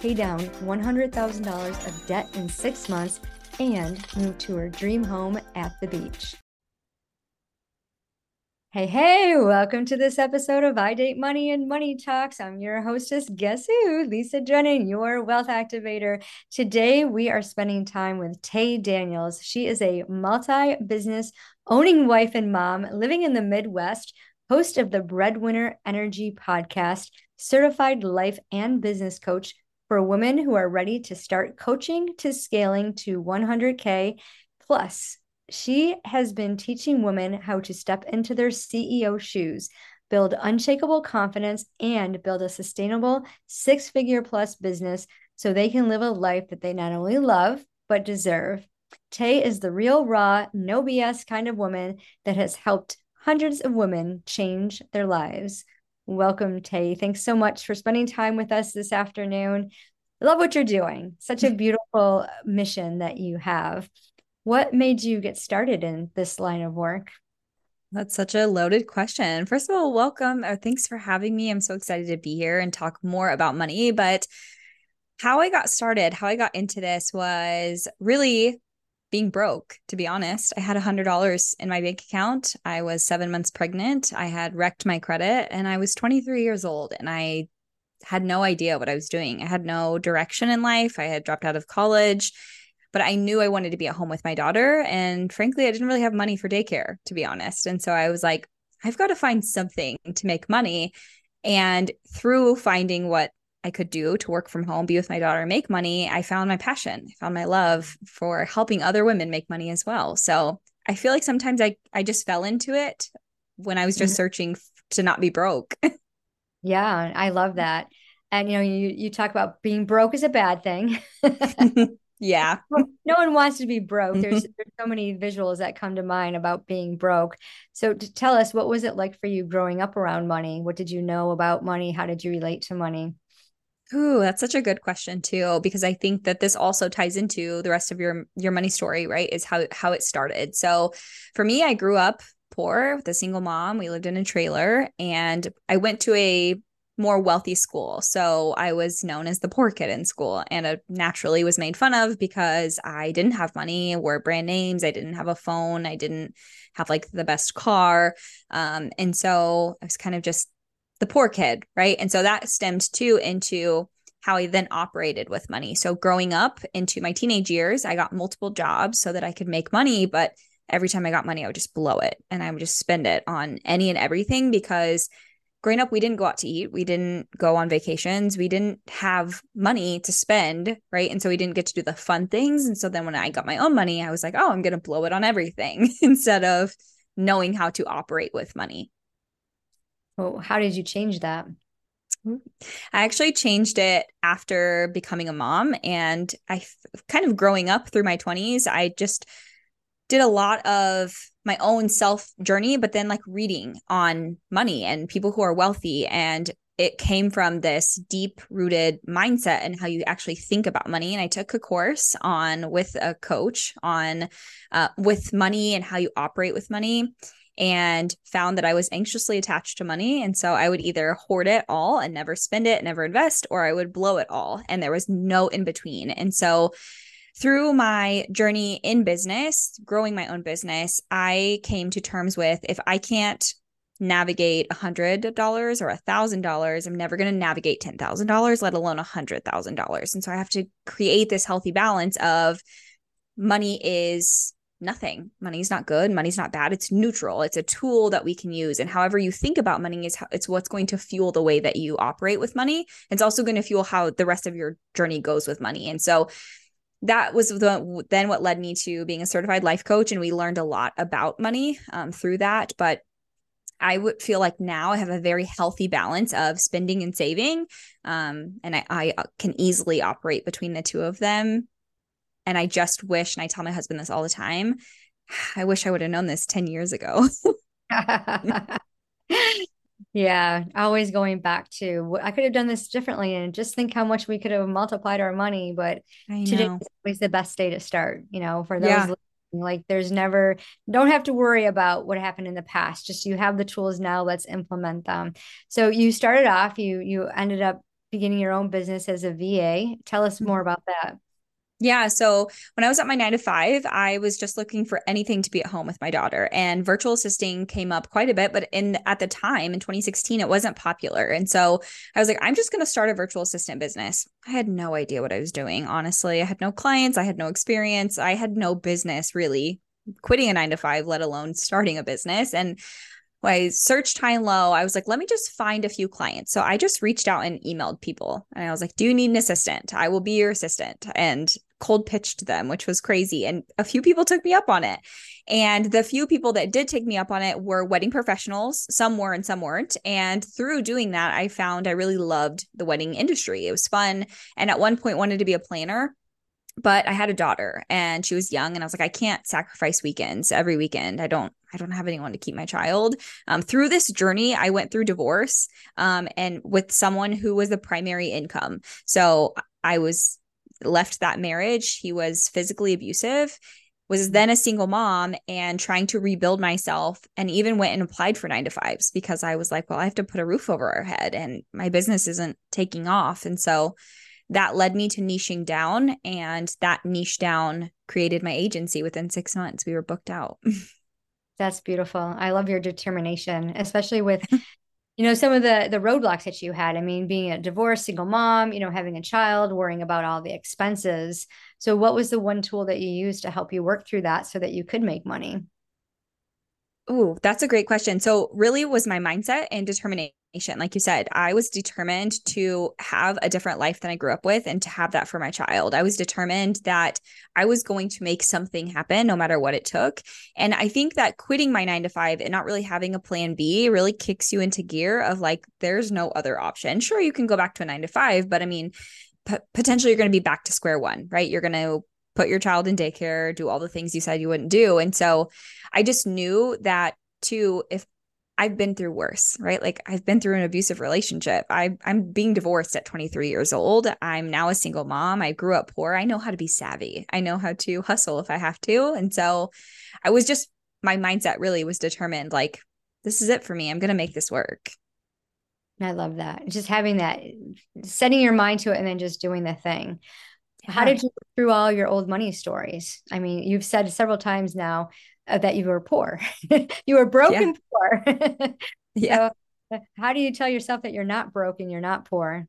pay down $100,000 of debt in six months, and move to her dream home at the beach. Hey, hey, welcome to this episode of I Date Money and Money Talks. I'm your hostess, guess who? Lisa Drennon, your wealth activator. Today, we are spending time with Tay Daniels. She is a multi business owning wife and mom living in the Midwest, host of the Breadwinner Energy podcast, certified life and business coach for women who are ready to start coaching to scaling to 100K plus she has been teaching women how to step into their CEO shoes, build unshakable confidence, and build a sustainable six figure plus business so they can live a life that they not only love, but deserve. Tay is the real, raw, no BS kind of woman that has helped hundreds of women change their lives. Welcome, Tay. Thanks so much for spending time with us this afternoon. I love what you're doing. Such a beautiful mission that you have. What made you get started in this line of work? That's such a loaded question. First of all, welcome thanks for having me. I'm so excited to be here and talk more about money. But how I got started, how I got into this was really being broke, to be honest. I had a $100 in my bank account. I was seven months pregnant. I had wrecked my credit and I was 23 years old and I had no idea what I was doing. I had no direction in life. I had dropped out of college but I knew I wanted to be at home with my daughter. And frankly, I didn't really have money for daycare, to be honest. And so I was like, I've got to find something to make money. And through finding what I could do to work from home, be with my daughter, make money, I found my passion. I found my love for helping other women make money as well. So I feel like sometimes I, I just fell into it when I was just mm-hmm. searching to not be broke. yeah, I love that. And you know, you you talk about being broke is a bad thing. Yeah. no one wants to be broke. There's there's so many visuals that come to mind about being broke. So to tell us what was it like for you growing up around money? What did you know about money? How did you relate to money? Ooh, that's such a good question too, because I think that this also ties into the rest of your your money story, right? Is how how it started. So for me, I grew up poor with a single mom. We lived in a trailer and I went to a more wealthy school. So I was known as the poor kid in school and I naturally was made fun of because I didn't have money, wore brand names, I didn't have a phone, I didn't have like the best car. Um, and so I was kind of just the poor kid, right? And so that stemmed too into how I then operated with money. So growing up into my teenage years, I got multiple jobs so that I could make money, but every time I got money, I would just blow it and I would just spend it on any and everything because growing up we didn't go out to eat. We didn't go on vacations. We didn't have money to spend right? And so we didn't get to do the fun things. And so then when i got my own money i was like oh i'm going to blow it on everything instead of knowing how to operate with money well how did you change that I actually changed it after becoming a mom and I kind of growing up through my 20s I just did a lot of my own self journey, but then like reading on money and people who are wealthy. And it came from this deep rooted mindset and how you actually think about money. And I took a course on with a coach on uh, with money and how you operate with money and found that I was anxiously attached to money. And so I would either hoard it all and never spend it, never invest, or I would blow it all. And there was no in between. And so through my journey in business, growing my own business, I came to terms with if I can't navigate a hundred dollars or a thousand dollars, I'm never going to navigate ten thousand dollars, let alone a hundred thousand dollars. And so I have to create this healthy balance of money is nothing. Money's not good. Money's not bad. It's neutral. It's a tool that we can use. And however you think about money is how, it's what's going to fuel the way that you operate with money. It's also going to fuel how the rest of your journey goes with money. And so that was the, then what led me to being a certified life coach and we learned a lot about money um, through that but i would feel like now i have a very healthy balance of spending and saving um, and I, I uh, can easily operate between the two of them And I just wish, and I tell my husband this all the time, I wish I would have known this 10 years ago. yeah, always going back to I could have done this differently and just think how much we could have multiplied our money. But today is always the best day to start, you know, for those yeah. like there's never don't have to worry about what happened in the past. Just you have the tools now, let's implement them. So you started off, you you ended up beginning your own business as a VA. Tell us more mm-hmm. about that. Yeah. So when I was at my nine to five, I was just looking for anything to be at home with my daughter. And virtual assisting came up quite a bit, but in at the time in 2016, it wasn't popular. And so I was like, I'm just going to start a virtual assistant business. I had no idea what I was doing. Honestly, I had no clients, I had no experience, I had no business really quitting a nine to five, let alone starting a business. And I searched high and low. I was like, let me just find a few clients. So I just reached out and emailed people. And I was like, do you need an assistant? I will be your assistant. And cold pitched them, which was crazy. And a few people took me up on it. And the few people that did take me up on it were wedding professionals. Some were and some weren't. And through doing that, I found I really loved the wedding industry. It was fun. And at one point wanted to be a planner but I had a daughter and she was young and I was like I can't sacrifice weekends every weekend. I don't I don't have anyone to keep my child. Um, through this journey, I went through divorce um, and with someone who was the primary income. So I was left that marriage. He was physically abusive, was mm-hmm. then a single mom and trying to rebuild myself, and even went and applied for nine to fives because I was like, well, I have to put a roof over our head and my business isn't taking off. And so that led me to niching down, and that niche down created my agency within six months. We were booked out. That's beautiful. I love your determination, especially with you know some of the the roadblocks that you had i mean being a divorced single mom you know having a child worrying about all the expenses so what was the one tool that you used to help you work through that so that you could make money Oh, that's a great question. So, really was my mindset and determination. Like you said, I was determined to have a different life than I grew up with and to have that for my child. I was determined that I was going to make something happen no matter what it took. And I think that quitting my nine to five and not really having a plan B really kicks you into gear of like, there's no other option. Sure, you can go back to a nine to five, but I mean, p- potentially you're going to be back to square one, right? You're going to put your child in daycare, do all the things you said you wouldn't do. And so I just knew that too, if I've been through worse, right? Like I've been through an abusive relationship. I I'm being divorced at 23 years old. I'm now a single mom. I grew up poor. I know how to be savvy. I know how to hustle if I have to. And so I was just my mindset really was determined like this is it for me. I'm going to make this work. I love that. Just having that setting your mind to it and then just doing the thing. Yeah. How did you through all your old money stories? I mean, you've said several times now uh, that you were poor. you were broken yeah. poor. yeah. So, how do you tell yourself that you're not broken, you're not poor?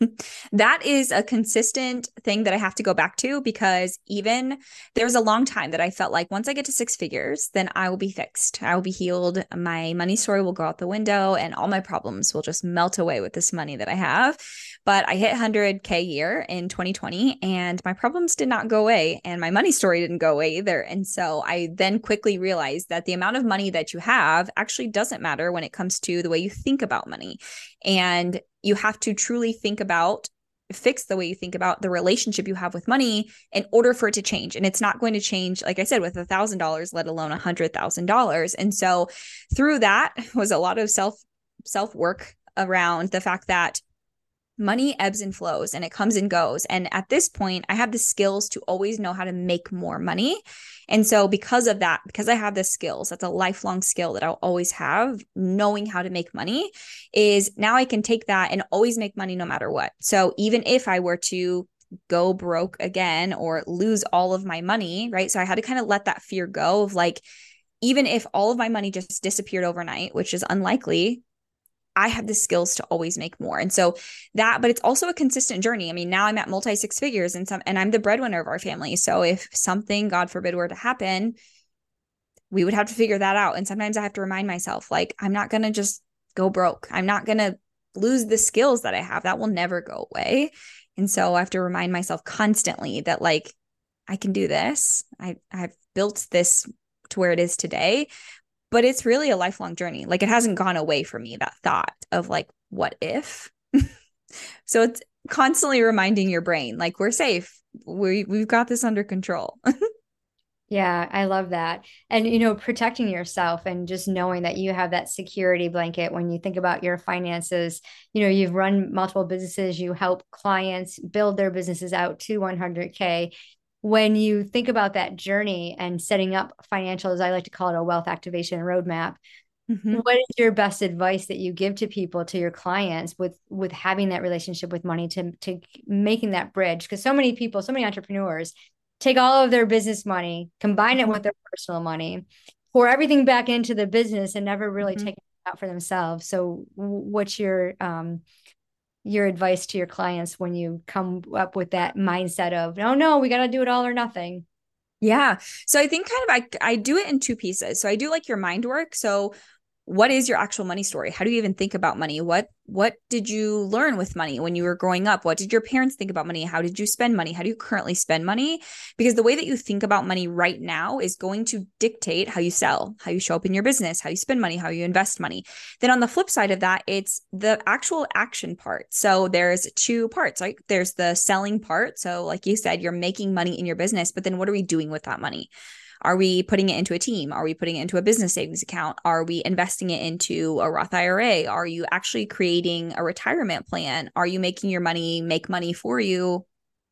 that is a consistent thing that I have to go back to because even there was a long time that I felt like once I get to six figures, then I will be fixed. I will be healed. My money story will go out the window and all my problems will just melt away with this money that I have. But I hit 100K year in 2020 and my problems did not go away and my money story didn't go away either. And so I then quickly realized that the amount of money that you have actually doesn't matter when it comes to the way you think about money. And you have to truly think about fix the way you think about the relationship you have with money in order for it to change. And it's not going to change like i said with a thousand dollars let alone a hundred thousand dollars. And so through that was a lot of self self work around the fact that money ebbs and flows and it comes and goes. And at this point, I have the skills to always know how to make more money. And so, because of that, because I have the skills, that's a lifelong skill that I'll always have, knowing how to make money is now I can take that and always make money no matter what. So, even if I were to go broke again or lose all of my money, right? So, I had to kind of let that fear go of like, even if all of my money just disappeared overnight, which is unlikely, I have the skills to always make more. And so that, but it's also a consistent journey. I mean, now I'm at multi six figures and some, and I'm the breadwinner of our family. So if something, God forbid, were to happen, we would have to figure that out. And sometimes I have to remind myself, like, I'm not going to just go broke. I'm not going to lose the skills that I have. That will never go away. And so I have to remind myself constantly that, like, I can do this. I, I've built this to where it is today but it's really a lifelong journey. Like it hasn't gone away from me, that thought of like, what if? so it's constantly reminding your brain, like, we're safe. we we've got this under control. Yeah, I love that. And, you know, protecting yourself and just knowing that you have that security blanket when you think about your finances. You know, you've run multiple businesses, you help clients build their businesses out to 100K. When you think about that journey and setting up financial, as I like to call it, a wealth activation roadmap, mm-hmm. what is your best advice that you give to people, to your clients with with having that relationship with money to to making that bridge? Because so many people, so many entrepreneurs take all of their business money, combine it mm-hmm. with their personal money, pour everything back into the business and never really mm-hmm. take it out for themselves. So what's your um your advice to your clients when you come up with that mindset of no no we got to do it all or nothing. Yeah. So i think kind of I, I do it in two pieces. So i do like your mind work. So what is your actual money story? How do you even think about money? What what did you learn with money when you were growing up? What did your parents think about money? How did you spend money? How do you currently spend money? Because the way that you think about money right now is going to dictate how you sell how you show up in your business how you spend money how you invest money. Then on the flip side of that it's the actual action part. So there's two parts right? There's the selling part. So like you said you're making money in your business but then what are we doing with that money are we putting it into a team? Are we putting it into a business savings account? Are we investing it into a Roth IRA? Are you actually creating a retirement plan? Are you making your money make money for you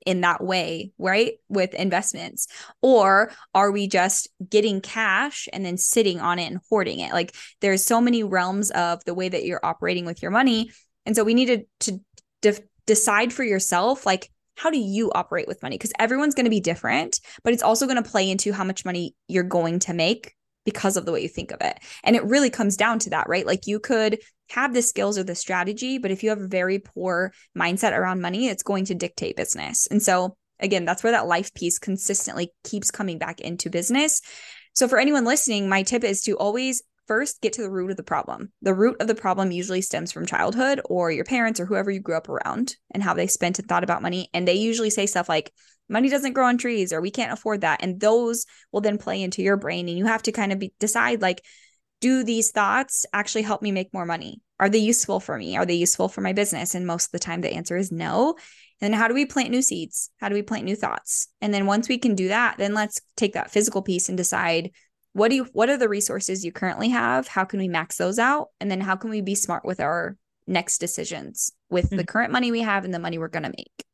in that way, right? With investments? Or are we just getting cash and then sitting on it and hoarding it? Like there's so many realms of the way that you're operating with your money. And so we needed to de- decide for yourself, like, how do you operate with money? Because everyone's going to be different, but it's also going to play into how much money you're going to make because of the way you think of it. And it really comes down to that, right? Like you could have the skills or the strategy, but if you have a very poor mindset around money, it's going to dictate business. And so, again, that's where that life piece consistently keeps coming back into business. So, for anyone listening, my tip is to always first get to the root of the problem. The root of the problem usually stems from childhood or your parents or whoever you grew up around and how they spent and thought about money. And they usually say stuff like, money doesn't grow on trees or we can't afford that. And those will then play into your brain. And you have to kind of be, decide like, do these thoughts actually help me make more money? Are they useful for me? Are they useful for my business? And most of the time, the answer is no. And then how do we plant new seeds? How do we plant new thoughts? And then once we can do that, then let's take that physical piece and decide what do you what are the resources you currently have? How can we max those out? And then how can we be smart with our next decisions with mm-hmm. the current money we have and the money we're going to make?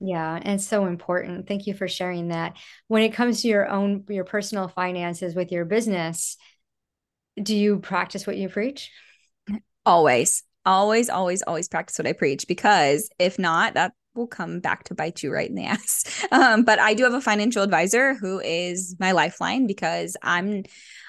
Yeah and so important. Thank you for sharing that. When it comes to your own your personal finances with your business do you practice what you preach? Always always always always practice what i preach because if not that will come back to bite you right in the ass. Um, but I do have a financial advisor who is my lifeline because I'm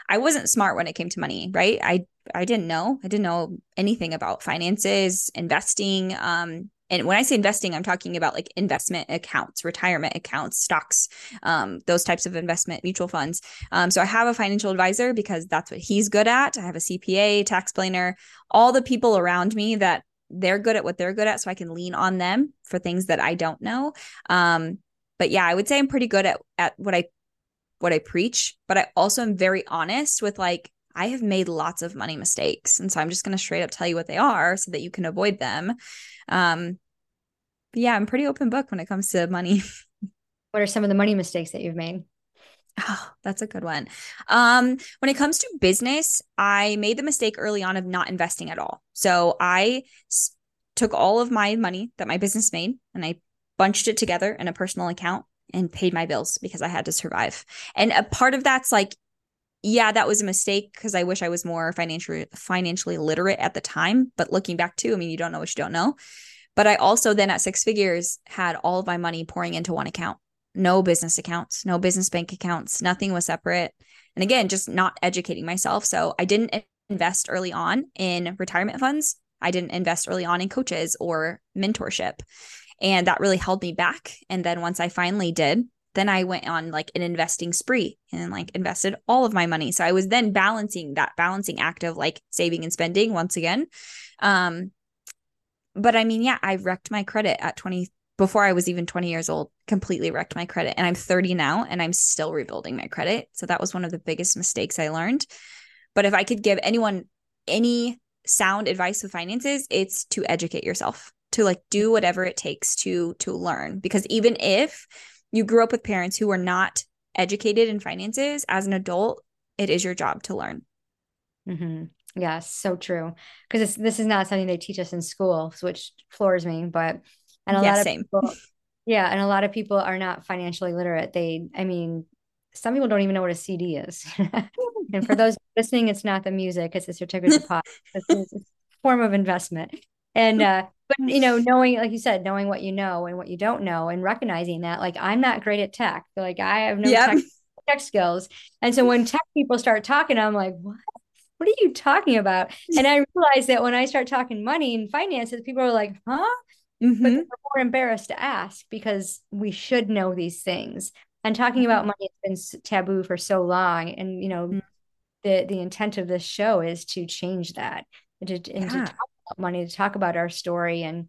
I wasn't smart when it came to money, right? I I didn't know. I didn't know anything about finances, investing. Um, and when I say investing, I'm talking about like investment accounts, retirement accounts, stocks, um, those types of investment mutual funds. Um, so I have a financial advisor because that's what he's good at. I have a CPA, tax planner, all the people around me that they're good at what they're good at so i can lean on them for things that i don't know. Um but yeah i would say i'm pretty good at at what i what i preach but i also am very honest with like i have made lots of money mistakes and so i'm just going to straight up tell you what they are so that you can avoid them. Um yeah i'm pretty open book when it comes to money. What are some of the money mistakes that you've made Oh, that's a good one. Um, when it comes to business, I made the mistake early on of not investing at all. So I s- took all of my money that my business made and I bunched it together in a personal account and paid my bills because I had to survive. And a part of that's like, yeah, that was a mistake because I wish I was more financially financially literate at the time. But looking back too, I mean, you don't know what you don't know. But I also then at six figures had all of my money pouring into one account no business accounts, no business bank accounts, nothing was separate. And again, just not educating myself. So I didn't invest early on in retirement funds. I didn't invest early on in coaches or mentorship. And that really held me back. And then once I finally did, then I went on like an investing spree and like invested all of my money. So I was then balancing that balancing act of like saving and spending once again. Um, but I mean, yeah, I wrecked my credit at 20, before I was even 20 years old, completely wrecked my credit. And I'm 30 now and I'm still rebuilding my credit. So that was one of the biggest mistakes I learned. But if I could give anyone any sound advice with finances, it's to educate yourself, to like do whatever it takes to to learn because even if you grew up with parents who were not educated in finances as an adult it is your job to learn mm-hmm. yes so true because this is not something they teach us in school which floors me but and a yeah, lot of same. people yeah and a lot of people are not financially literate. They i mean some people don't even know what a cd is. And for those listening it's not the music it's a certificate of deposit. It's a form of investment. And uh but you know knowing like you said knowing what you know and what you don't know and recognizing that like i'm not great at tech. Like i have no yep. tech, tech skills. And so when tech people start talking i'm like what? What are you talking about? And i realize that when i start talking money and finances people are like huh mm-hmm. but more embarrassed to ask because we should know these things and talking mm-hmm. about money has been taboo for so long and you know mm-hmm. the the intent of this show is to change that and to, and yeah. to talk about money to talk about our story and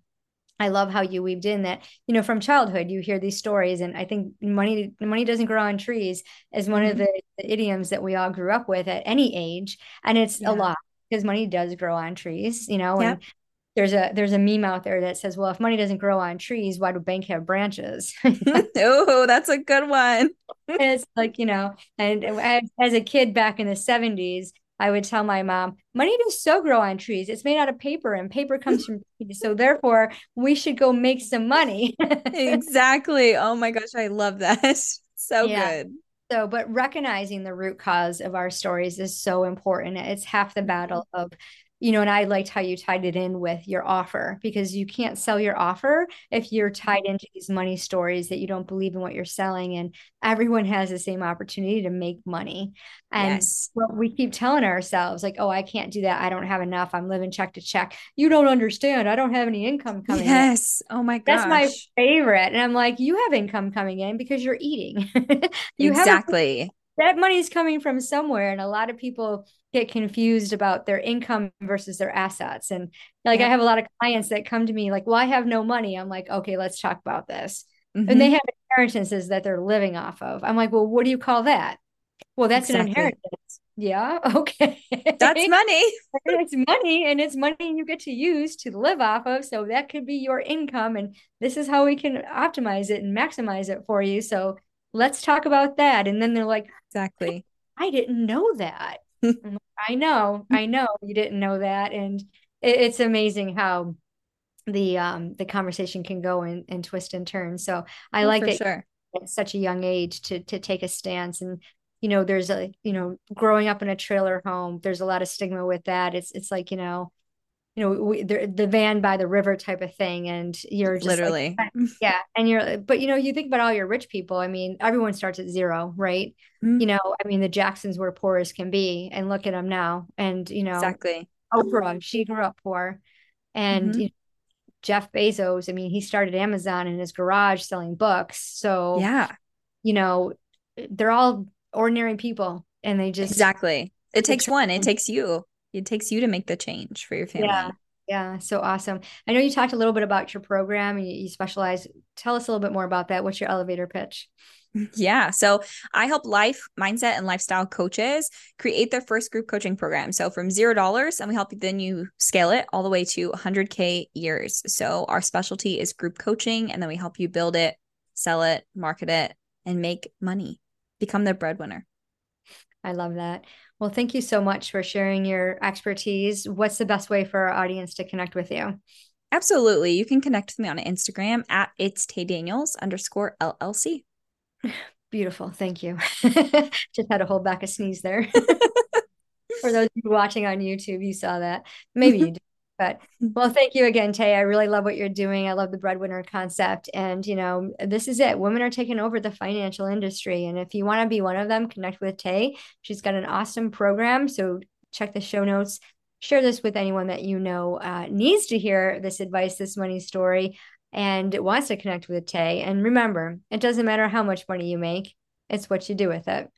I love how you weaved in that, you know, from childhood, you hear these stories. And I think money, money doesn't grow on trees is one mm-hmm. of the, the, idioms that we all grew up with at any age. And it's yeah. a lot because money does grow on trees, you know, and there's a, there's a meme out there that says, well, if money doesn't grow on trees, why do bank have branches? oh, that's a good one. it's like, you know, and as a kid back in the seventies, I would tell my mom, money does so grow on trees. It's made out of paper and paper comes from trees. So therefore, we should go make some money. exactly. Oh my gosh, I love that. So yeah. good. So, but recognizing the root cause of our stories is so important. It's half the battle of you know, and I liked how you tied it in with your offer because you can't sell your offer if you're tied mm-hmm. into these money stories that you don't believe in what you're selling. And everyone has the same opportunity to make money. And yes. what we keep telling ourselves, like, oh, I can't do that. I don't have enough. I'm living check to check. You don't understand. I don't have any income coming yes. In. Oh my gosh. That's my favorite. And I'm like, you have income coming in because you're eating. you exactly. That money is coming from somewhere. And a lot of people get confused about their income versus their assets. And like yeah. I have a lot of clients that come to me like, well, I have no money. I'm like, okay, let's talk about this. Mm-hmm. And they have inheritances that they're living off of. I'm like, well, what do you call that? Well, that's exactly. an inheritance. Yeah. Okay. That's money. it's money and it's money you get to use to live off of. So that could be your income. And this is how we can optimize it and maximize it for you. So let's talk about that. And then they're like, exactly. I didn't know that. I know, I know you didn't know that. And it, it's amazing how the um the conversation can go and, and twist and turn. So I oh, like it sure. at such a young age to to take a stance and you know there's a you know growing up in a trailer home there's a lot of stigma with that it's it's like you know you know we, the, the van by the river type of thing and you're just literally. like, yeah and you're but you know you think about all your rich people i mean everyone starts at zero right? Mm-hmm. you know i mean the jacksons were poor as can be and look at them now and you know exactly. Oprah she grew up poor and mm-hmm. you know, jeff bezos i mean he started amazon in his garage selling books so yeah. you know they're all ordinary people and they just exactly. It takes one it takes you it takes you to make the change for your family. Yeah. Yeah, so awesome. I know you talked a little bit about your program and you specialize. Tell us a little bit more about that. What's your elevator pitch? Yeah. So I help life, mindset, and lifestyle coaches create their first group coaching program. So from zero dollars, and we help you, then you scale it all the way to 100K years. So our specialty is group coaching, and then we help you build it, sell it, market it, and make money, become the breadwinner. I love that. Well, thank you so much for sharing your expertise. What's the best way for our audience to connect with you? Absolutely. You can connect with me on Instagram at it's Tay Daniels underscore LLC. Beautiful. Thank you. Just had to hold back a sneeze there. for those watching on YouTube, you saw that. Maybe you did. But well, thank you again, Tay. I really love what you're doing. I love the breadwinner concept. And, you know, this is it. Women are taking over the financial industry. And if you want to be one of them, connect with Tay. She's got an awesome program. So check the show notes. Share this with anyone that you know uh, needs to hear this advice, this money story, and wants to connect with Tay. And remember, it doesn't matter how much money you make, it's what you do with it.